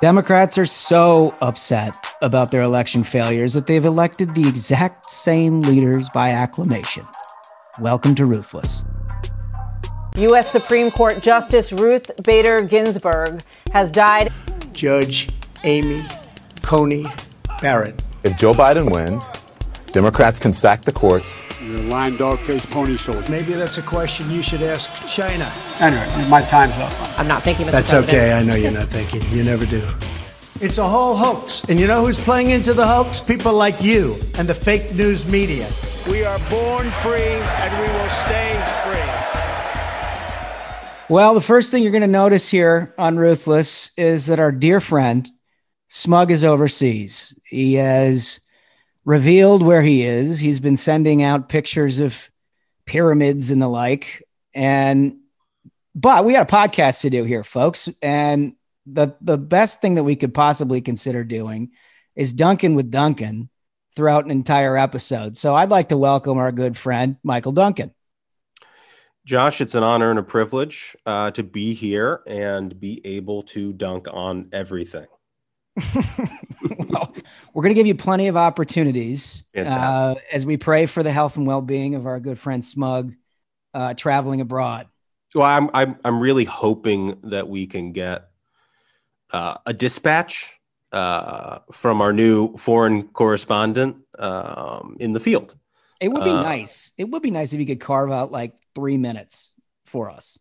Democrats are so upset about their election failures that they've elected the exact same leaders by acclamation. Welcome to Ruthless. U.S. Supreme Court Justice Ruth Bader Ginsburg has died. Judge Amy Coney Barrett. If Joe Biden wins, Democrats can sack the courts. You're a lying dog faced pony shoulder. Maybe that's a question you should ask China. Anyway, my time's up. I'm not thinking, Mr. That's President. okay. I know you're not thinking. You never do. It's a whole hoax. And you know who's playing into the hoax? People like you and the fake news media. We are born free and we will stay free. Well, the first thing you're going to notice here on Ruthless is that our dear friend Smug is overseas. He has revealed where he is. He's been sending out pictures of pyramids and the like. And but we got a podcast to do here, folks. And the the best thing that we could possibly consider doing is Duncan with Duncan throughout an entire episode. So I'd like to welcome our good friend Michael Duncan. Josh, it's an honor and a privilege uh, to be here and be able to dunk on everything. well, we're going to give you plenty of opportunities uh, as we pray for the health and well-being of our good friend Smug uh, traveling abroad. Well, I'm I'm I'm really hoping that we can get uh, a dispatch uh, from our new foreign correspondent um, in the field. It would be Uh, nice. It would be nice if you could carve out like three minutes for us.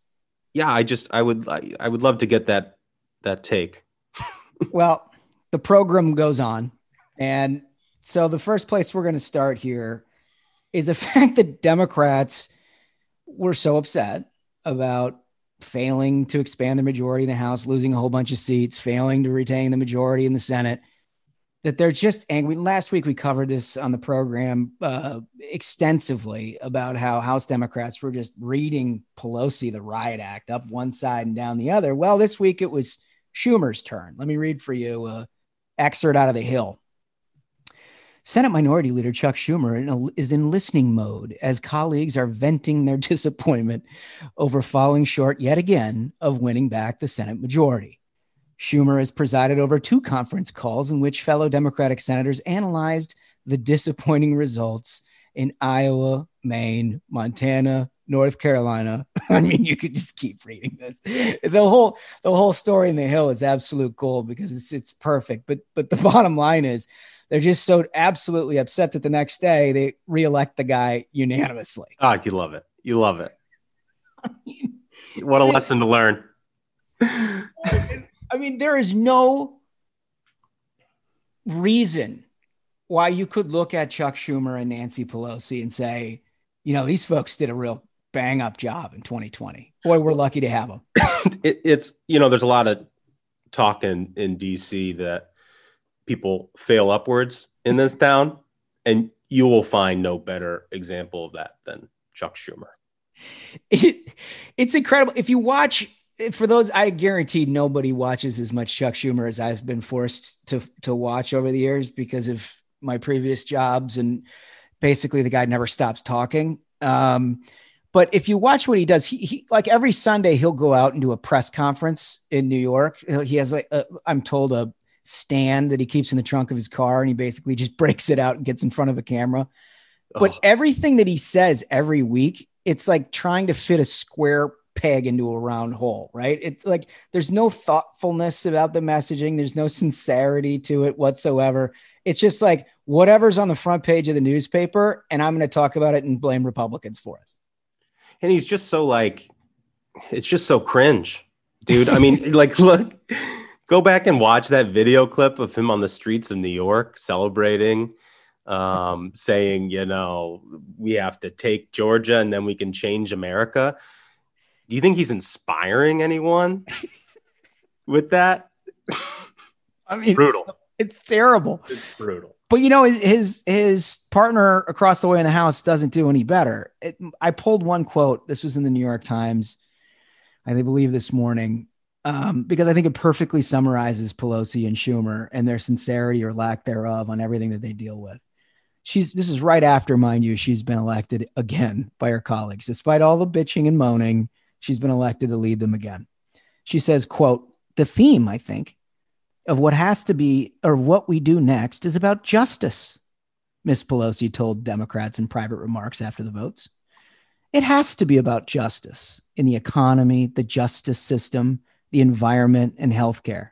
Yeah, I just I would I, I would love to get that that take. well, the program goes on. And so the first place we're going to start here is the fact that Democrats were so upset about failing to expand the majority in the House, losing a whole bunch of seats, failing to retain the majority in the Senate, that they're just angry. Last week we covered this on the program uh, extensively about how House Democrats were just reading Pelosi, the riot act, up one side and down the other. Well, this week it was Schumer's turn. Let me read for you a excerpt out of the Hill. Senate Minority Leader Chuck Schumer is in listening mode as colleagues are venting their disappointment over falling short yet again of winning back the Senate majority. Schumer has presided over two conference calls in which fellow Democratic senators analyzed the disappointing results in Iowa, Maine, Montana, North Carolina. I mean, you could just keep reading this. The whole the whole story in the Hill is absolute gold because it's it's perfect. But but the bottom line is they're just so absolutely upset that the next day they reelect the guy unanimously. Ah, you love it. You love it. what a lesson to learn. I mean, there is no reason why you could look at Chuck Schumer and Nancy Pelosi and say, you know, these folks did a real bang up job in 2020. Boy, we're lucky to have him. it, it's you know there's a lot of talk in in DC that people fail upwards in this town, and you will find no better example of that than Chuck Schumer. It, it's incredible. If you watch, for those, I guarantee nobody watches as much Chuck Schumer as I've been forced to to watch over the years because of my previous jobs and basically the guy never stops talking. Um, but if you watch what he does, he, he like every Sunday he'll go out and do a press conference in New York. He has like i I'm told a stand that he keeps in the trunk of his car, and he basically just breaks it out and gets in front of a camera. But everything that he says every week, it's like trying to fit a square peg into a round hole, right? It's like there's no thoughtfulness about the messaging, there's no sincerity to it whatsoever. It's just like whatever's on the front page of the newspaper, and I'm going to talk about it and blame Republicans for it. And he's just so like it's just so cringe dude i mean like look go back and watch that video clip of him on the streets of new york celebrating um saying you know we have to take georgia and then we can change america do you think he's inspiring anyone with that I mean, Brutal. It's, it's terrible. it's brutal But you know, his his his partner across the way in the house doesn't do any better. It, I pulled one quote. This was in the New York Times, I believe this morning, um, because I think it perfectly summarizes Pelosi and Schumer and their sincerity or lack thereof on everything that they deal with. She's this is right after, mind you, she's been elected again by her colleagues, despite all the bitching and moaning. She's been elected to lead them again. She says, "quote The theme, I think." Of what has to be or what we do next is about justice, Miss Pelosi told Democrats in private remarks after the votes. It has to be about justice in the economy, the justice system, the environment, and healthcare.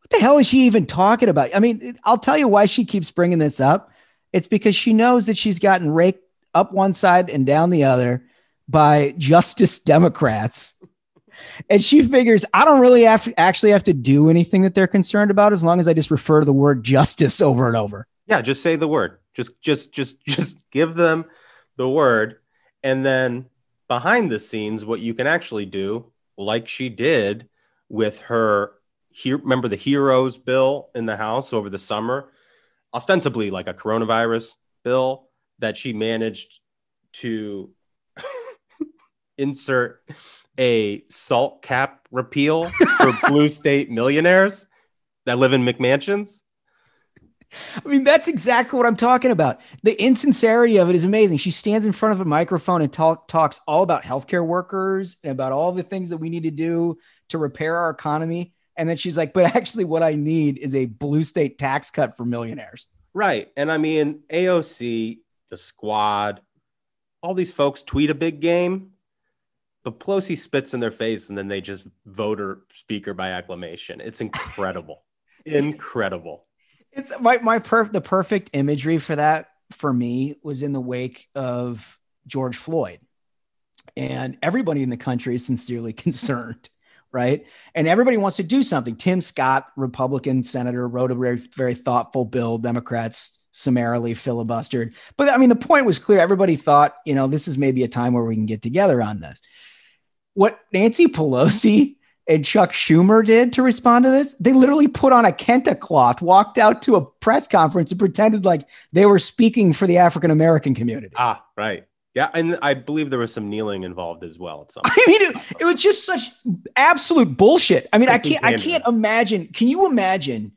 What the hell is she even talking about? I mean, I'll tell you why she keeps bringing this up. It's because she knows that she's gotten raked up one side and down the other by justice Democrats. And she figures I don't really have to actually have to do anything that they're concerned about as long as I just refer to the word justice over and over. Yeah, just say the word. Just just just just give them the word and then behind the scenes what you can actually do like she did with her here remember the heroes bill in the house over the summer ostensibly like a coronavirus bill that she managed to insert a salt cap repeal for blue state millionaires that live in McMansions. I mean, that's exactly what I'm talking about. The insincerity of it is amazing. She stands in front of a microphone and talk, talks all about healthcare workers and about all the things that we need to do to repair our economy. And then she's like, but actually, what I need is a blue state tax cut for millionaires. Right. And I mean, AOC, the squad, all these folks tweet a big game, but Pelosi spits in their face and then they just vote her speaker by acclamation. It's incredible. incredible. It's my my per the perfect imagery for that for me was in the wake of George Floyd. And everybody in the country is sincerely concerned, right? And everybody wants to do something. Tim Scott, Republican senator, wrote a very, very thoughtful bill. Democrats summarily filibustered. But I mean, the point was clear. Everybody thought, you know, this is maybe a time where we can get together on this. What Nancy Pelosi and Chuck Schumer did to respond to this, they literally put on a kente cloth, walked out to a press conference, and pretended like they were speaking for the African American community. Ah, right. Yeah, and I believe there was some kneeling involved as well. At some I mean, it, it was just such absolute bullshit. I mean, I can't, I can't imagine. Can you imagine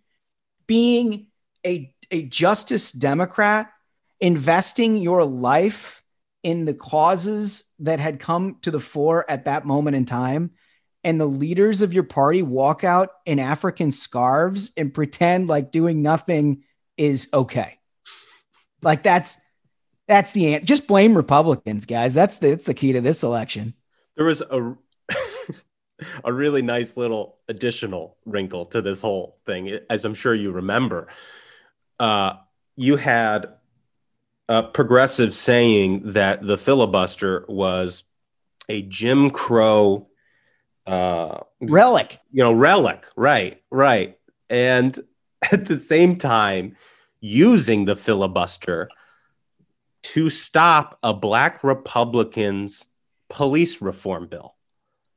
being a a Justice Democrat investing your life in the causes that had come to the fore at that moment in time? and the leaders of your party walk out in African scarves and pretend like doing nothing is okay. Like that's that's the ant. Just blame Republicans, guys. That's the that's the key to this election. There was a a really nice little additional wrinkle to this whole thing, as I'm sure you remember. Uh, you had a progressive saying that the filibuster was a Jim Crow uh, relic. You know, relic. Right, right. And at the same time, using the filibuster to stop a black Republican's police reform bill.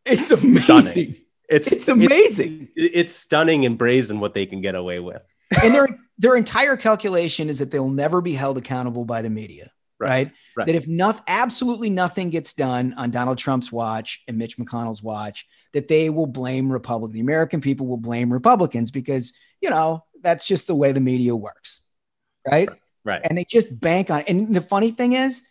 It's amazing. Stunning. It's, it's amazing. It's, it's stunning and brazen what they can get away with. and their their entire calculation is that they'll never be held accountable by the media. Right. right? right. That if not, absolutely nothing gets done on Donald Trump's watch and Mitch McConnell's watch, that they will blame Republican. The American people will blame Republicans because, you know, that's just the way the media works. Right. Right. And they just bank on. it. And the funny thing is,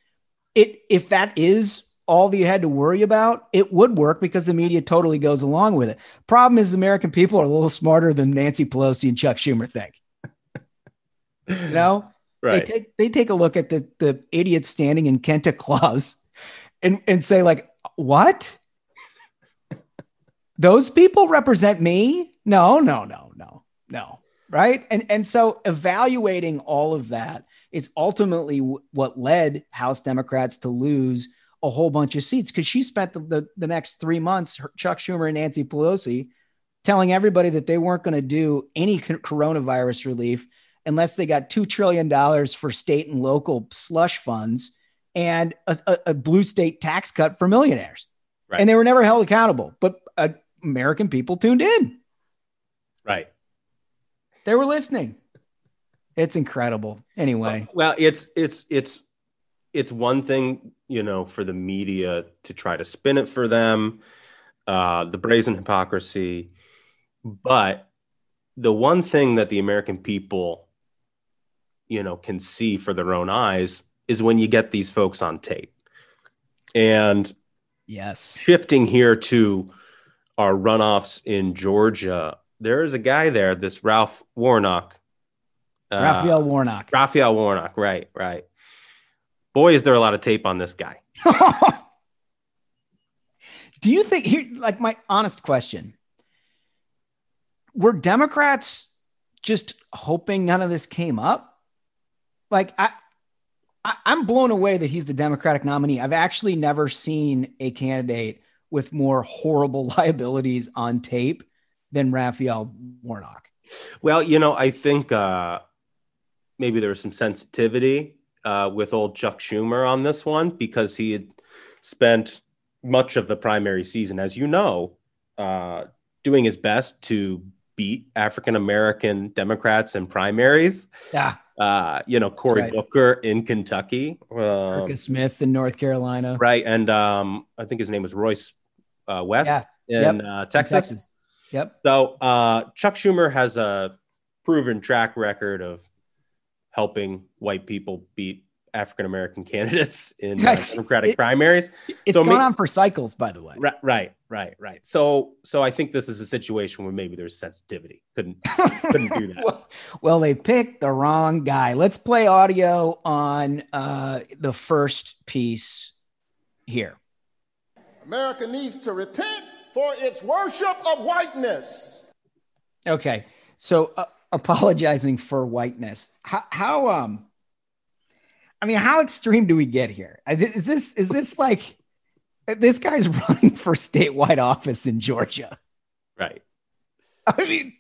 it if that is all that you had to worry about, it would work because the media totally goes along with it. Problem is, American people are a little smarter than Nancy Pelosi and Chuck Schumer think. You know, right? They take, they take a look at the the idiot standing in kente cloths and and say like, what? Those people represent me? No, no, no, no, no. Right. And, and so evaluating all of that is ultimately what led House Democrats to lose a whole bunch of seats because she spent the, the, the, next three months, Chuck Schumer and Nancy Pelosi, telling everybody that they weren't going to do any coronavirus relief unless they got $2 trillion for state and local slush funds and a, a, a blue state tax cut for millionaires. Right. And they were never held accountable. But uh, American people tuned in. Right. They were listening. It's incredible. Anyway. Well, it's it's it's it's one thing, you know, for the media to try to spin it for them, uh, the brazen hypocrisy. But the one thing that the American people, you know, can see for their own eyes is when you get these folks on tape. And yes, shifting here to our runoffs in Georgia, there is a guy there, this Ralph Warnock. Uh, Raphael Warnock. Raphael Warnock, right, right. Boy, is there a lot of tape on this guy. Do you think here, like my honest question, were Democrats just hoping none of this came up? Like I, I I'm blown away that he's the Democratic nominee. I've actually never seen a candidate with more horrible liabilities on tape than Raphael Warnock. Well, you know, I think uh, maybe there was some sensitivity uh, with old Chuck Schumer on this one because he had spent much of the primary season, as you know, uh, doing his best to beat African American Democrats in primaries. Yeah. Uh, you know, Cory right. Booker in Kentucky. Um, Marcus Smith in North Carolina. right. And um, I think his name was Royce uh, West Yeah. in Yep. uh, in Texas. Yep. So uh, Chuck Schumer has a proven track record of helping white people beat African American candidates in uh, Democratic It- primaries. It's So gone me- on for cycles, by the way. Right, right, right, right. So, so I think this is a situation where maybe there's sensitivity. Couldn't couldn't do that. well, well, they picked the wrong guy. Let's play audio on uh, the first piece here. America needs to repent for its worship of whiteness. Okay, so uh, apologizing for whiteness. How, how um, I mean, how extreme do we get here? Is this is this like this guy's running for statewide office in Georgia? Right. I mean,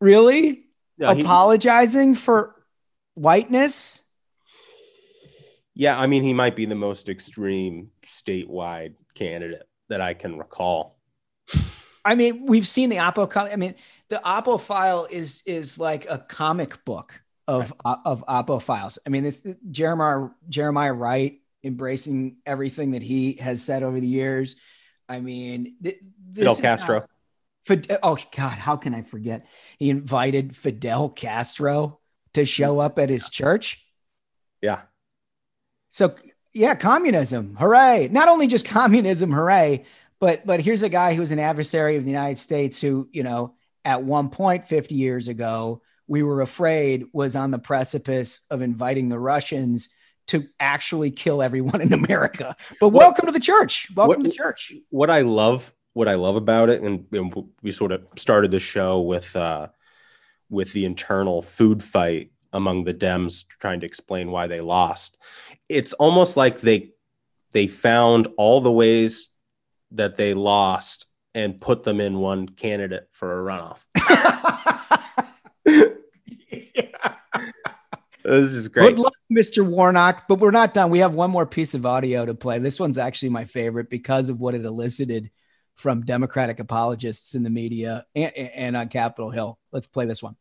really No, he- apologizing for whiteness? yeah, I mean, he might be the most extreme statewide candidate that I can recall. I mean, we've seen the Oppo. I mean, the Oppo file is is like a comic book of uh, of Oppo files. I mean, this Jeremiah Jeremiah Wright embracing everything that he has said over the years. I mean, th- this Fidel Castro. not- oh God, how can I forget? He invited Fidel Castro to show up at his church. Yeah. So yeah, communism, hooray! Not only just communism, hooray, but but here's a guy who's an adversary of the United States who, you know, at one point 50 years ago, we were afraid was on the precipice of inviting the Russians to actually kill everyone in America. But What- welcome to the church. Welcome what- to the church. what I love, what I love about it, and, and we sort of started the show with uh, with the internal food fight among the Dems, trying to explain why they lost. It's almost like they they found all the ways that they lost and put them in one candidate for a runoff. This is great. Good luck, Mr. Warnock. But we're not done. We have one more piece of audio to play. This one's actually my favorite because of what it elicited from Democratic apologists in the media and, and on Capitol Hill. Let's play this one.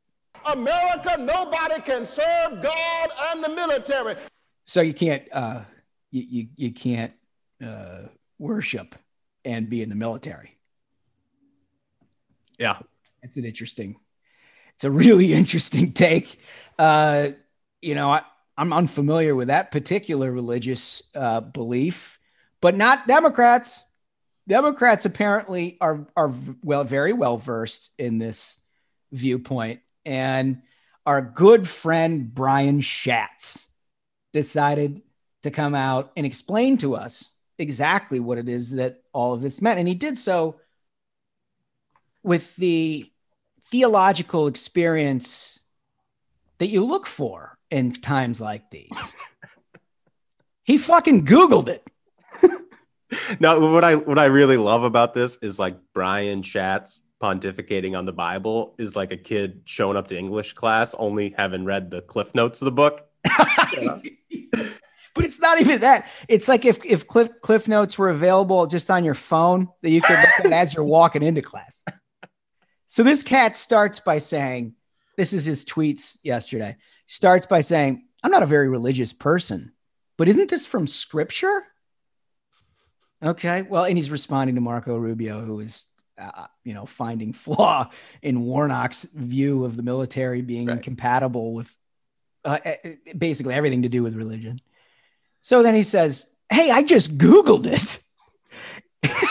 America, nobody can serve God and the military. So you can't uh, you, you you can't uh, worship and be in the military. Yeah. It's an interesting. It's a really interesting take. Uh, you know, I, I'm unfamiliar with that particular religious uh, belief, but not Democrats. Democrats apparently are are well very well versed in this viewpoint, and our good friend Brian Schatz decided to come out and explain to us exactly what it is that all of this meant, and he did so with the theological experience that you look for in times like these. he fucking Googled it. No, what I what I really love about this is like Brian Schatz pontificating on the Bible is like a kid showing up to English class only having read the cliff notes of the book. But it's not even that. It's like if, if Cliff, Cliff Notes were available just on your phone that you could look at as you're walking into class. So this cat starts by saying, This is his tweets yesterday. Starts by saying, I'm not a very religious person, but isn't this from scripture? Okay. Well, and he's responding to Marco Rubio, who is, uh, you know, finding flaw in Warnock's view of the military being Right. incompatible with uh, uh, basically everything to do with religion. So then he says, Hey, I just Googled it.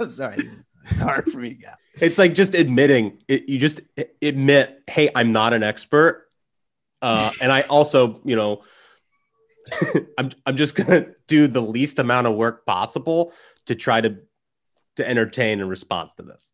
I'm sorry. It's hard for me to get. it's like just admitting it, you just admit, hey, I'm not an expert. Uh, and I also, you know, I'm I'm just gonna do the least amount of work possible to try to to entertain in response to this.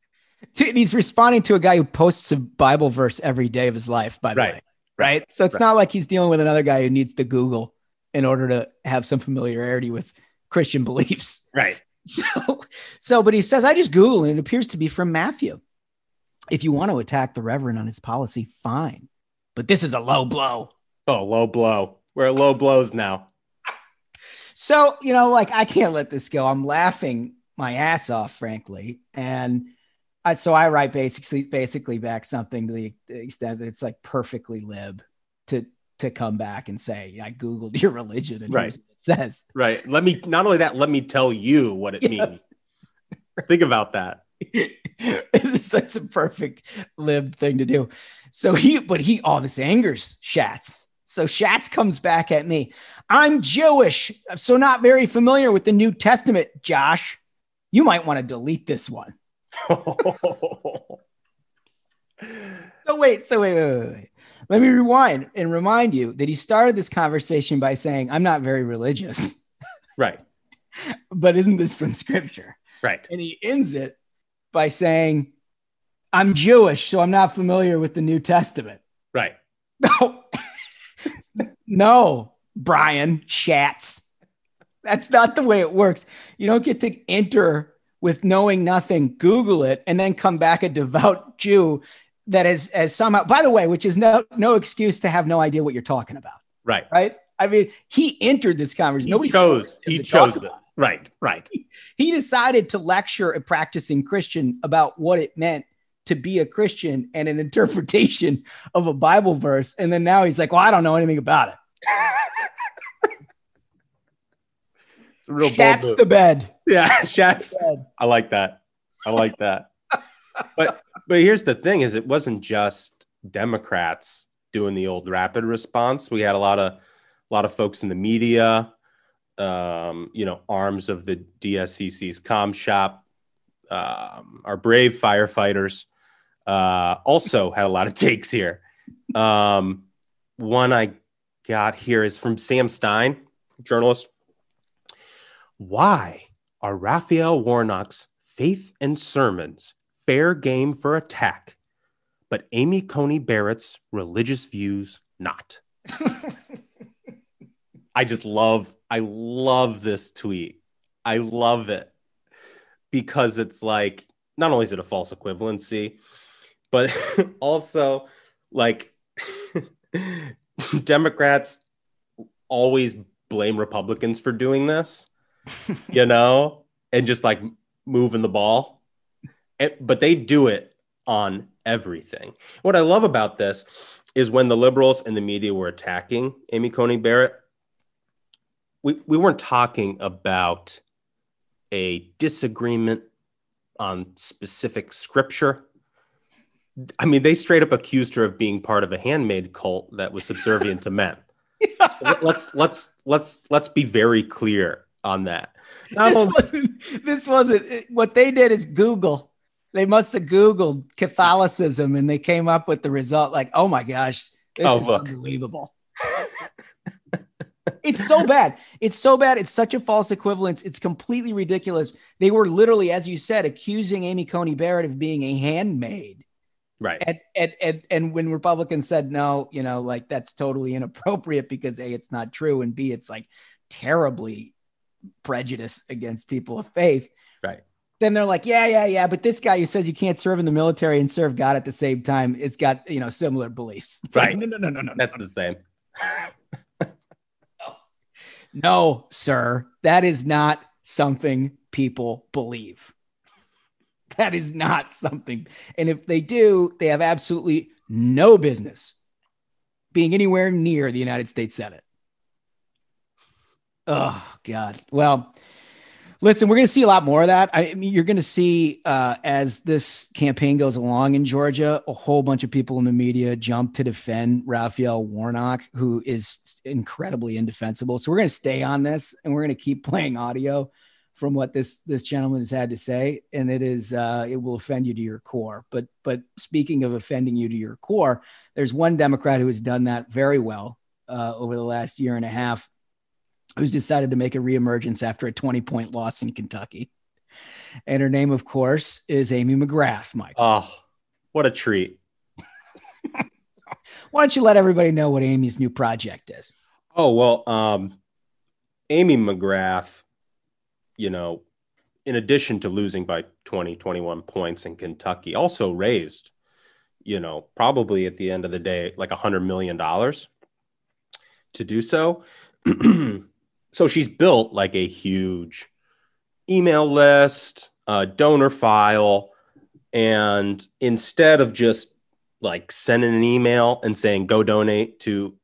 He's responding to a guy who posts a Bible verse every day of his life, by the Right. way. Right. right So it's Right. not like he's dealing with another guy who needs to Google in order to have some familiarity with Christian beliefs. Right. So, so, but he says, I just Google and it appears to be from Matthew. If you want to attack the Reverend on his policy, fine. But this is a low blow. Oh, low blow. We're at low blows now. So, you know, like I can't let this go. I'm laughing my ass off, frankly. And I, so I write basically basically back something to the extent that it's like perfectly lib to to come back and say, I Googled your religion and Right. here's what it says. Right. Let me not only that, let me tell you what it Yes. means. Think about that. it's that's a perfect lib thing to do. So he, but he, all this angers Schatz. So Schatz comes back at me. I'm Jewish, so not very familiar with the New Testament, Josh. You might want to delete this one. So wait, so wait, wait, wait, wait. Let me rewind and remind you that he started this conversation by saying, I'm not very religious, right. but isn't this from scripture? Right. And he ends it by saying, I'm Jewish, so I'm not familiar with the New Testament. Right. No, no, Brian Schatz. That's not the way it works. You don't get to enter with knowing nothing, Google it, and then come back a devout Jew that is as somehow, by the way, which is no no excuse to have no idea what you're talking about, Right. right? I mean, he entered this conversation. He Nobody chose. He chose this. Right. Right. He decided to lecture a practicing Christian about what it meant to be a Christian and an interpretation of a Bible verse. And then now he's like, well, I don't know anything about it. It's a real Shats the bed. Yeah, Shats. Bed. I like that. I like that. but but here's the thing: is it wasn't just Democrats doing the old rapid response. We had a lot of a lot of folks in the media, um, you know, arms of the DSCC's com shop, um, our brave firefighters, uh, also had a lot of takes here. Um, one I got here is from Sam Stein, journalist. Why are Raphael Warnock's faith and sermons fair game for attack, but Amy Coney Barrett's religious views not? I just love, I love this tweet. I love it because it's like, not only is it a false equivalency, but also like Democrats always blame Republicans for doing this, you know, and just like moving the ball. And- but they do it on everything. What I love about this is when the liberals and the media were attacking Amy Coney Barrett, we, we weren't talking about a disagreement on specific scripture. I mean, they straight up accused her of being part of a handmaid cult that was subservient to men. Let's let's let's let's be very clear on that. Not This only- wasn't, this wasn't it- what they did is Google. They must have Googled Catholicism and they came up with the result like, oh my gosh, this Oh, is look. unbelievable. it's so bad. It's so bad. It's such a false equivalence. It's completely ridiculous. They were literally, as you said, accusing Amy Coney Barrett of being a handmaid. Right. And, and, and, and when Republicans said no, you know, like that's totally inappropriate because A, it's not true, and B, it's like terribly prejudice against people of faith. Right. Then they're like, yeah, yeah, yeah. But this guy who says you can't serve in the military and serve God at the same time, it's got, you know, similar beliefs. It's like, Right. no, no, no, no, no. That's the same. No, sir, that is not something people believe. That is not something. And if they do, they have absolutely no business being anywhere near the United States Senate. Oh, God. Well, listen, we're going to see a lot more of that. I mean, you're going to see uh, as this campaign goes along in Georgia, a whole bunch of people in the media jump to defend Raphael Warnock, who is incredibly indefensible. So we're going to stay on this and we're going to keep playing audio from what this this gentleman has had to say, and it is uh, it will offend you to your core. But but speaking of offending you to your core, there's one Democrat who has done that very well uh, over the last year and a half, who's decided to make a reemergence after a 20 point loss in Kentucky, and her name, of course, is Amy McGrath. Mike, Oh, what a treat. why don't you let everybody know what Amy's new project is? Oh, well, um, Amy McGrath, you know, in addition to losing by 20, 21 points in Kentucky, also raised, you know, probably at the end of the day, like a hundred million dollars to do so. so she's built like a huge email list, uh, donor file, and instead of just like sending an email and saying go donate to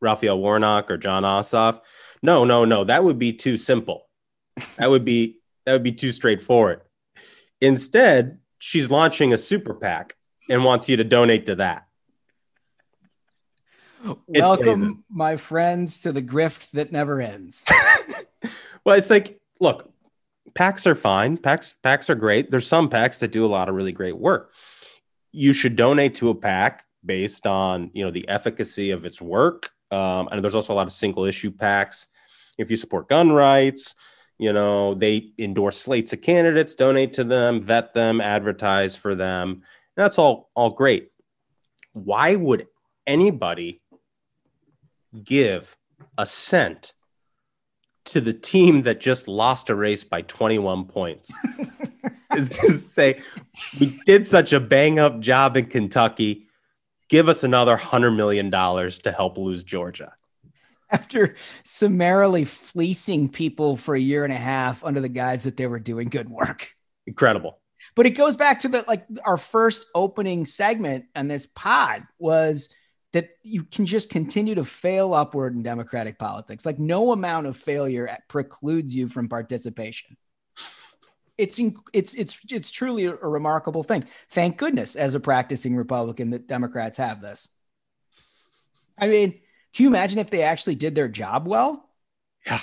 Raphael Warnock or Jon Ossoff, no, no, no, that would be too simple. That would be that would be too straightforward. Instead, she's launching a super PAC and wants you to donate to that. It's Welcome, my friends, to the grift that never ends. Well, it's like, look, PACs are fine. PACs, PACs are great. There's some PACs that do a lot of really great work. You should donate to a PAC based on, you know, the efficacy of its work. Um, and there's also a lot of single issue PACs. If you support gun rights, you know, they endorse slates of candidates, donate to them, vet them, advertise for them. That's all, all great. Why would anybody give a cent to the team that just lost a race by 21 points. is to say, we did such a bang up job in Kentucky. Give us another $100 million to help lose Georgia. After summarily fleecing people for a year and a half under the guise that they were doing good work. Incredible. But it goes back to the like our first opening segment on this pod was that you can just continue to fail upward in democratic politics. Like no amount of failure precludes you from participation. It's in, it's it's it's truly a, a remarkable thing. Thank goodness, as a practicing Republican, that Democrats have this. I mean, can you imagine if they actually did their job well? Yeah.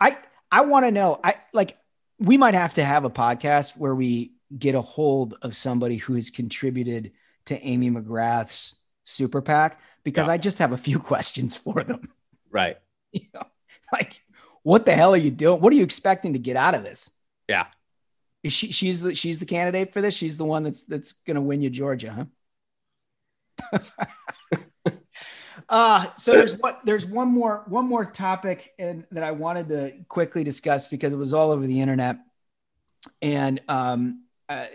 I I want to know. I like we might have to have a podcast where we get a hold of somebody who has contributed to Amy McGrath's super PAC because Yeah. I just have a few questions for them. Right. You know, like, what the hell are you doing? What are you expecting to get out of this? Yeah. Is she she's the she's the candidate for this? She's the one that's that's gonna win you Georgia, huh? uh so there's what there's one more one more topic and that I wanted to quickly discuss because it was all over the internet. And um uh,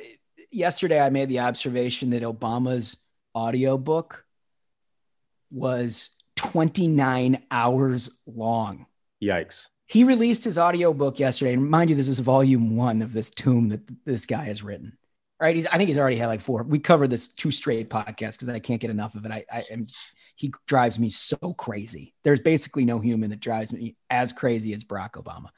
yesterday I made the observation that Obama's audiobook was 29 hours long. Yikes. He released his audiobook yesterday. And mind you, this is volume one of this tomb that this guy has written. Right. He's I think he's already had like four. We covered this two straight podcasts because I can't get enough of it. I, I am he drives me so crazy. There's basically no human that drives me as crazy as Barack Obama.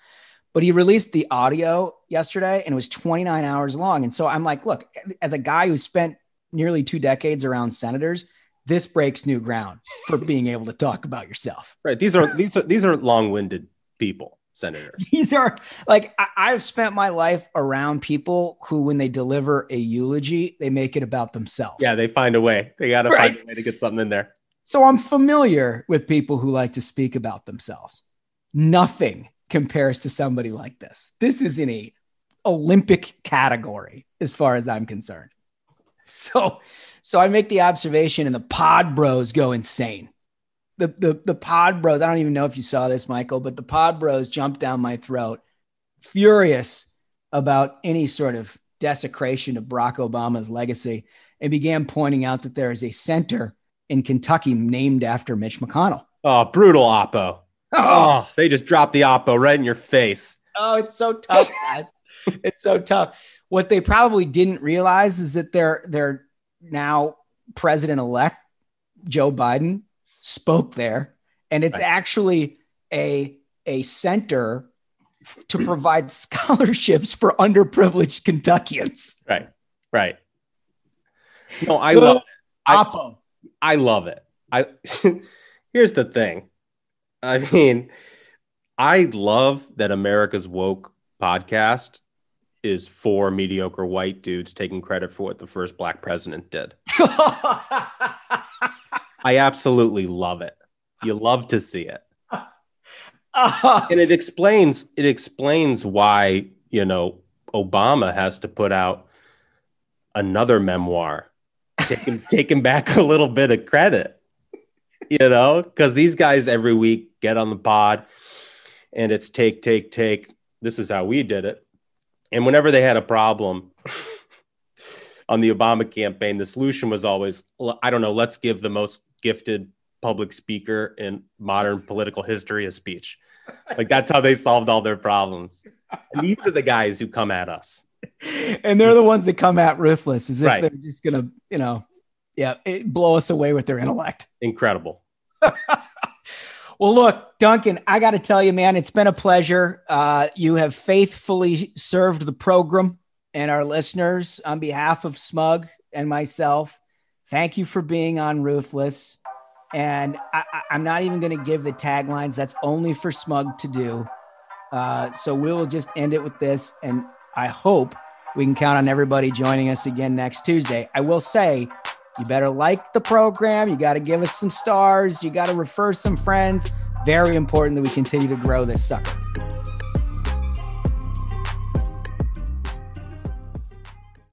But he released the audio yesterday and it was 29 hours long. And so I'm like, look, as a guy who spent nearly two decades around senators, this breaks new ground for being able to talk about yourself. Right. These are these are these are long-winded people, senators. These are like I, I've spent my life around people who, when they deliver a eulogy, they make it about themselves. Yeah, they find a way. They gotta Right. find a way to get something in there. So I'm familiar with people who like to speak about themselves. Nothing compares to somebody like this. This is in a Olympic category as far as I'm concerned. So, so I make the observation, and the pod bros go insane. The, the the pod bros. I don't even know if you saw this, Michael, but the pod bros jumped down my throat, furious about any sort of desecration of Barack Obama's legacy, and began pointing out that there is a center in Kentucky named after Mitch McConnell. Oh, brutal Oppo. Oh. oh, they just dropped the Oppo right in your face. Oh, it's so tough, guys. it's so tough. What they probably didn't realize is that their their now president elect Joe Biden spoke there, and it's Right. actually a a center to provide scholarships for underprivileged Kentuckians. Right. Right. No, I love it. I- Oppo. I love it. I here's the thing. I mean, I love that America's woke podcast is four mediocre white dudes taking credit for what the first black president did. I absolutely love it. You love to see it. and it explains it explains why, you know, Obama has to put out another memoir, taking taking back a little bit of credit. You know, because these guys every week get on the pod and it's take, take, take. This is how we did it. And whenever they had a problem on the Obama campaign, the solution was always, I don't know, let's give the most gifted public speaker in modern political history a speech. Like that's how they solved all their problems. And these are the guys who come at us. And they're the ones that come at ruthless as if Right. they're just gonna, you know, yeah, it, blow us away with their intellect. Incredible. Well, look, Duncan, I got to tell you, man, it's been a pleasure. Uh, you have faithfully served the program and our listeners on behalf of Smug and myself. Thank you for being on Ruthless. And I, I'm not even going to give the taglines. That's only for Smug to do. Uh, so we'll just end it with this. And I hope we can count on everybody joining us again next Tuesday. I will say, you better like the program. You got to give us some stars. You got to refer some friends. Very important that we continue to grow this sucker.